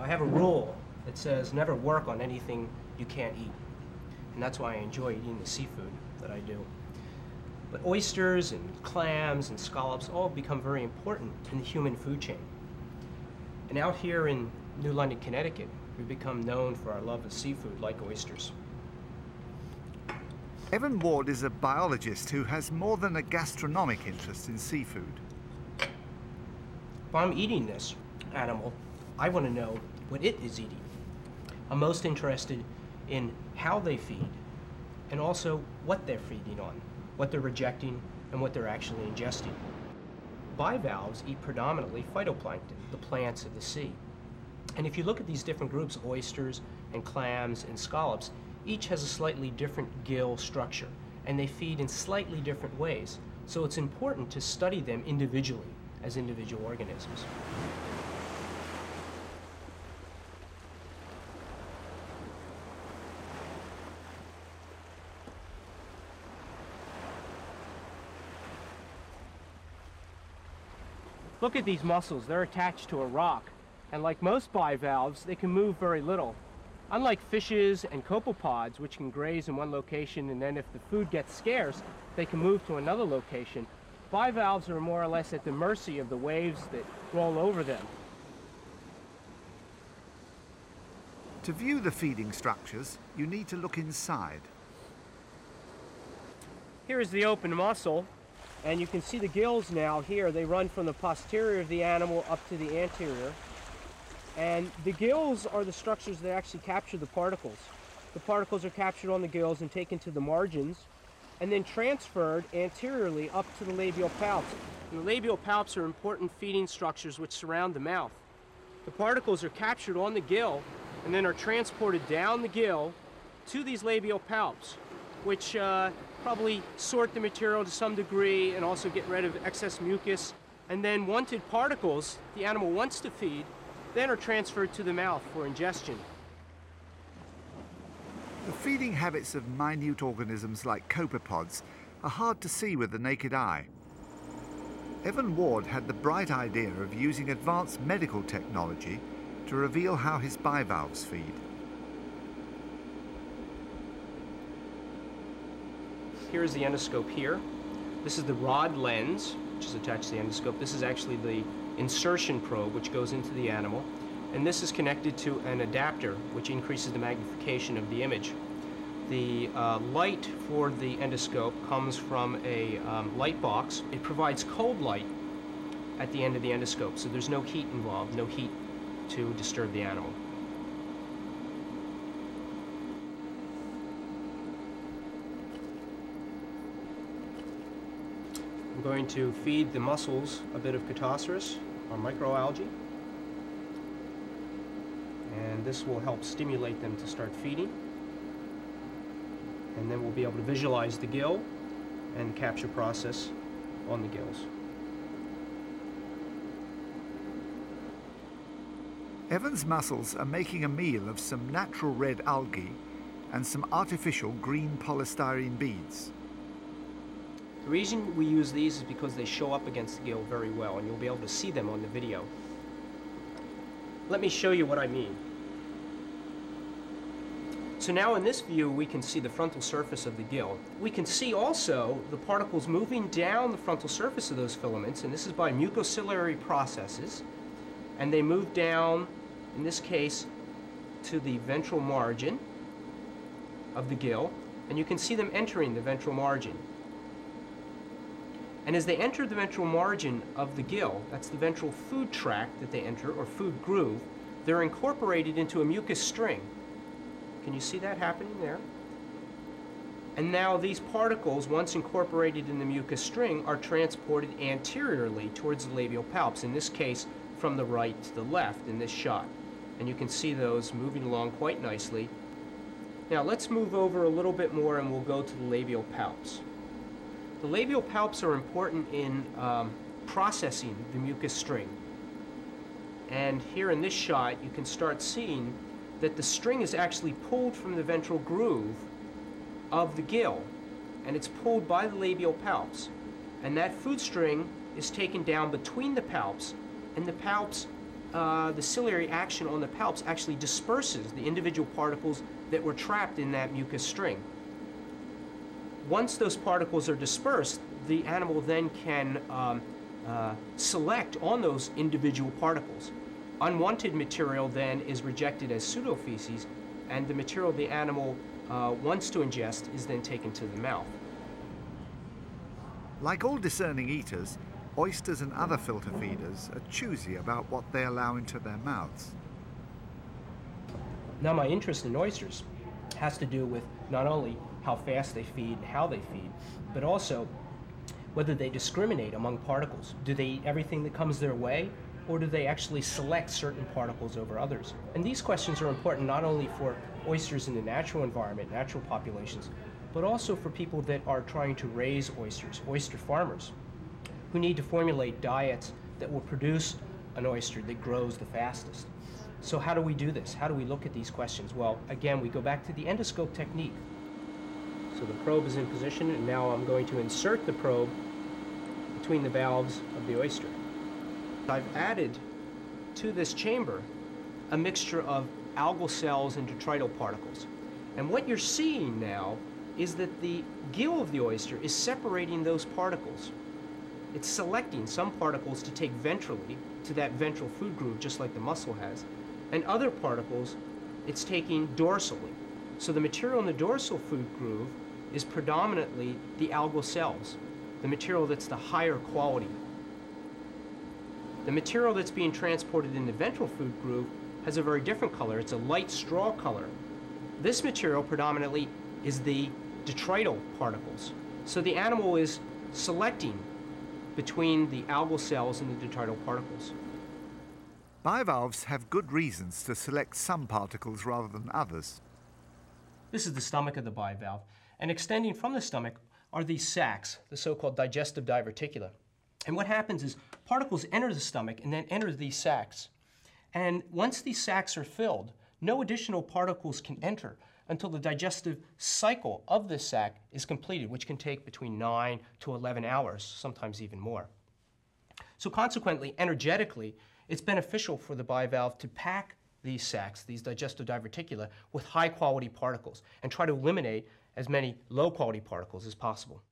I have a rule that says never work on anything you can't eat. And that's why I enjoy eating the seafood that I do. But oysters and clams and scallops all become very important in the human food chain. And out here in New London, Connecticut, we've become known for our love of seafood like oysters. Evan Ward is a biologist who has more than a gastronomic interest in seafood. If I'm eating this animal, I want to know what it is eating. I'm most interested in how they feed and also what they're feeding on, what they're rejecting, and what they're actually ingesting. Bivalves eat predominantly phytoplankton, the plants of the sea. And if you look at these different groups, oysters and clams and scallops, each has a slightly different gill structure, and they feed in slightly different ways. So it's important to study them individually as individual organisms. Look at these mussels, they're attached to a rock. And like most bivalves, they can move very little. Unlike fishes and copepods, which can graze in one location and then if the food gets scarce, they can move to another location, bivalves are more or less at the mercy of the waves that roll over them. To view the feeding structures, you need to look inside. Here is the open mussel, and you can see the gills now here. They run from the posterior of the animal up to the anterior. And the gills are the structures that actually capture the particles. The particles are captured on the gills and taken to the margins and then transferred anteriorly up to the labial palps. And the labial palps are important feeding structures which surround the mouth. The particles are captured on the gill and then are transported down the gill to these labial palps, which uh, probably sort the material to some degree and also get rid of excess mucus. And then wanted particles the animal wants to feed then are transferred to the mouth for ingestion. The feeding habits of minute organisms like copepods are hard to see with the naked eye. Evan Ward had the bright idea of using advanced medical technology to reveal how his bivalves feed. Here is the endoscope here. This is the rod lens, which is attached to the endoscope. This is actually the insertion probe, which goes into the animal. And this is connected to an adapter, which increases the magnification of the image. The uh, light for the endoscope comes from a um, light box. It provides cold light at the end of the endoscope, so there's no heat involved, no heat to disturb the animal. I'm going to feed the mussels a bit of Chaetoceros or microalgae. And this will help stimulate them to start feeding. And then we'll be able to visualize the gill and the capture process on the gills. Evans mussels are making a meal of some natural red algae and some artificial green polystyrene beads. The reason we use these is because they show up against the gill very well, and you'll be able to see them on the video. Let me show you what I mean. So now in this view, we can see the frontal surface of the gill. We can see also the particles moving down the frontal surface of those filaments, and this is by mucociliary processes. And they move down, in this case, to the ventral margin of the gill, and you can see them entering the ventral margin. And as they enter the ventral margin of the gill, that's the ventral food tract that they enter, or food groove, they're incorporated into a mucus string. Can you see that happening there? And now these particles, once incorporated in the mucus string, are transported anteriorly towards the labial palps, in this case from the right to the left in this shot. And you can see those moving along quite nicely. Now let's move over a little bit more and we'll go to the labial palps. The labial palps are important in um, processing the mucus string. And here in this shot, you can start seeing that the string is actually pulled from the ventral groove of the gill, and it's pulled by the labial palps. And that food string is taken down between the palps, and the palps uh, the ciliary action on the palps actually disperses the individual particles that were trapped in that mucus string. Once those particles are dispersed, the animal then can um, uh, select on those individual particles. Unwanted material then is rejected as pseudofeces, and the material the animal uh, wants to ingest is then taken to the mouth. Like all discerning eaters, oysters and other filter feeders are choosy about what they allow into their mouths. Now, my interest in oysters has to do with not only how fast they feed and how they feed, but also whether they discriminate among particles. Do they eat everything that comes their way, or do they actually select certain particles over others? And these questions are important not only for oysters in the natural environment, natural populations, but also for people that are trying to raise oysters, oyster farmers, who need to formulate diets that will produce an oyster that grows the fastest. So, how do we do this? How do we look at these questions? Well, again, we go back to the endoscope technique. So the probe is in position, and now I'm going to insert the probe between the valves of the oyster. I've added to this chamber a mixture of algal cells and detrital particles. And what you're seeing now is that the gill of the oyster is separating those particles. It's selecting some particles to take ventrally to that ventral food groove, just like the mussel has, and other particles it's taking dorsally. So the material in the dorsal food groove is predominantly the algal cells, the material that's the higher quality. The material that's being transported in the ventral food groove has a very different color. It's a light straw color. This material predominantly is the detrital particles. So the animal is selecting between the algal cells and the detrital particles. Bivalves have good reasons to select some particles rather than others. This is the stomach of the bivalve, and extending from the stomach are these sacs, the so-called digestive diverticula. And what happens is particles enter the stomach and then enter these sacs. And once these sacs are filled, no additional particles can enter until the digestive cycle of this sac is completed, which can take between 9 to 11 hours, sometimes even more. So consequently, energetically, it's beneficial for the bivalve to pack these sacs, these digestive diverticula, with high quality particles and try to eliminate as many low quality particles as possible.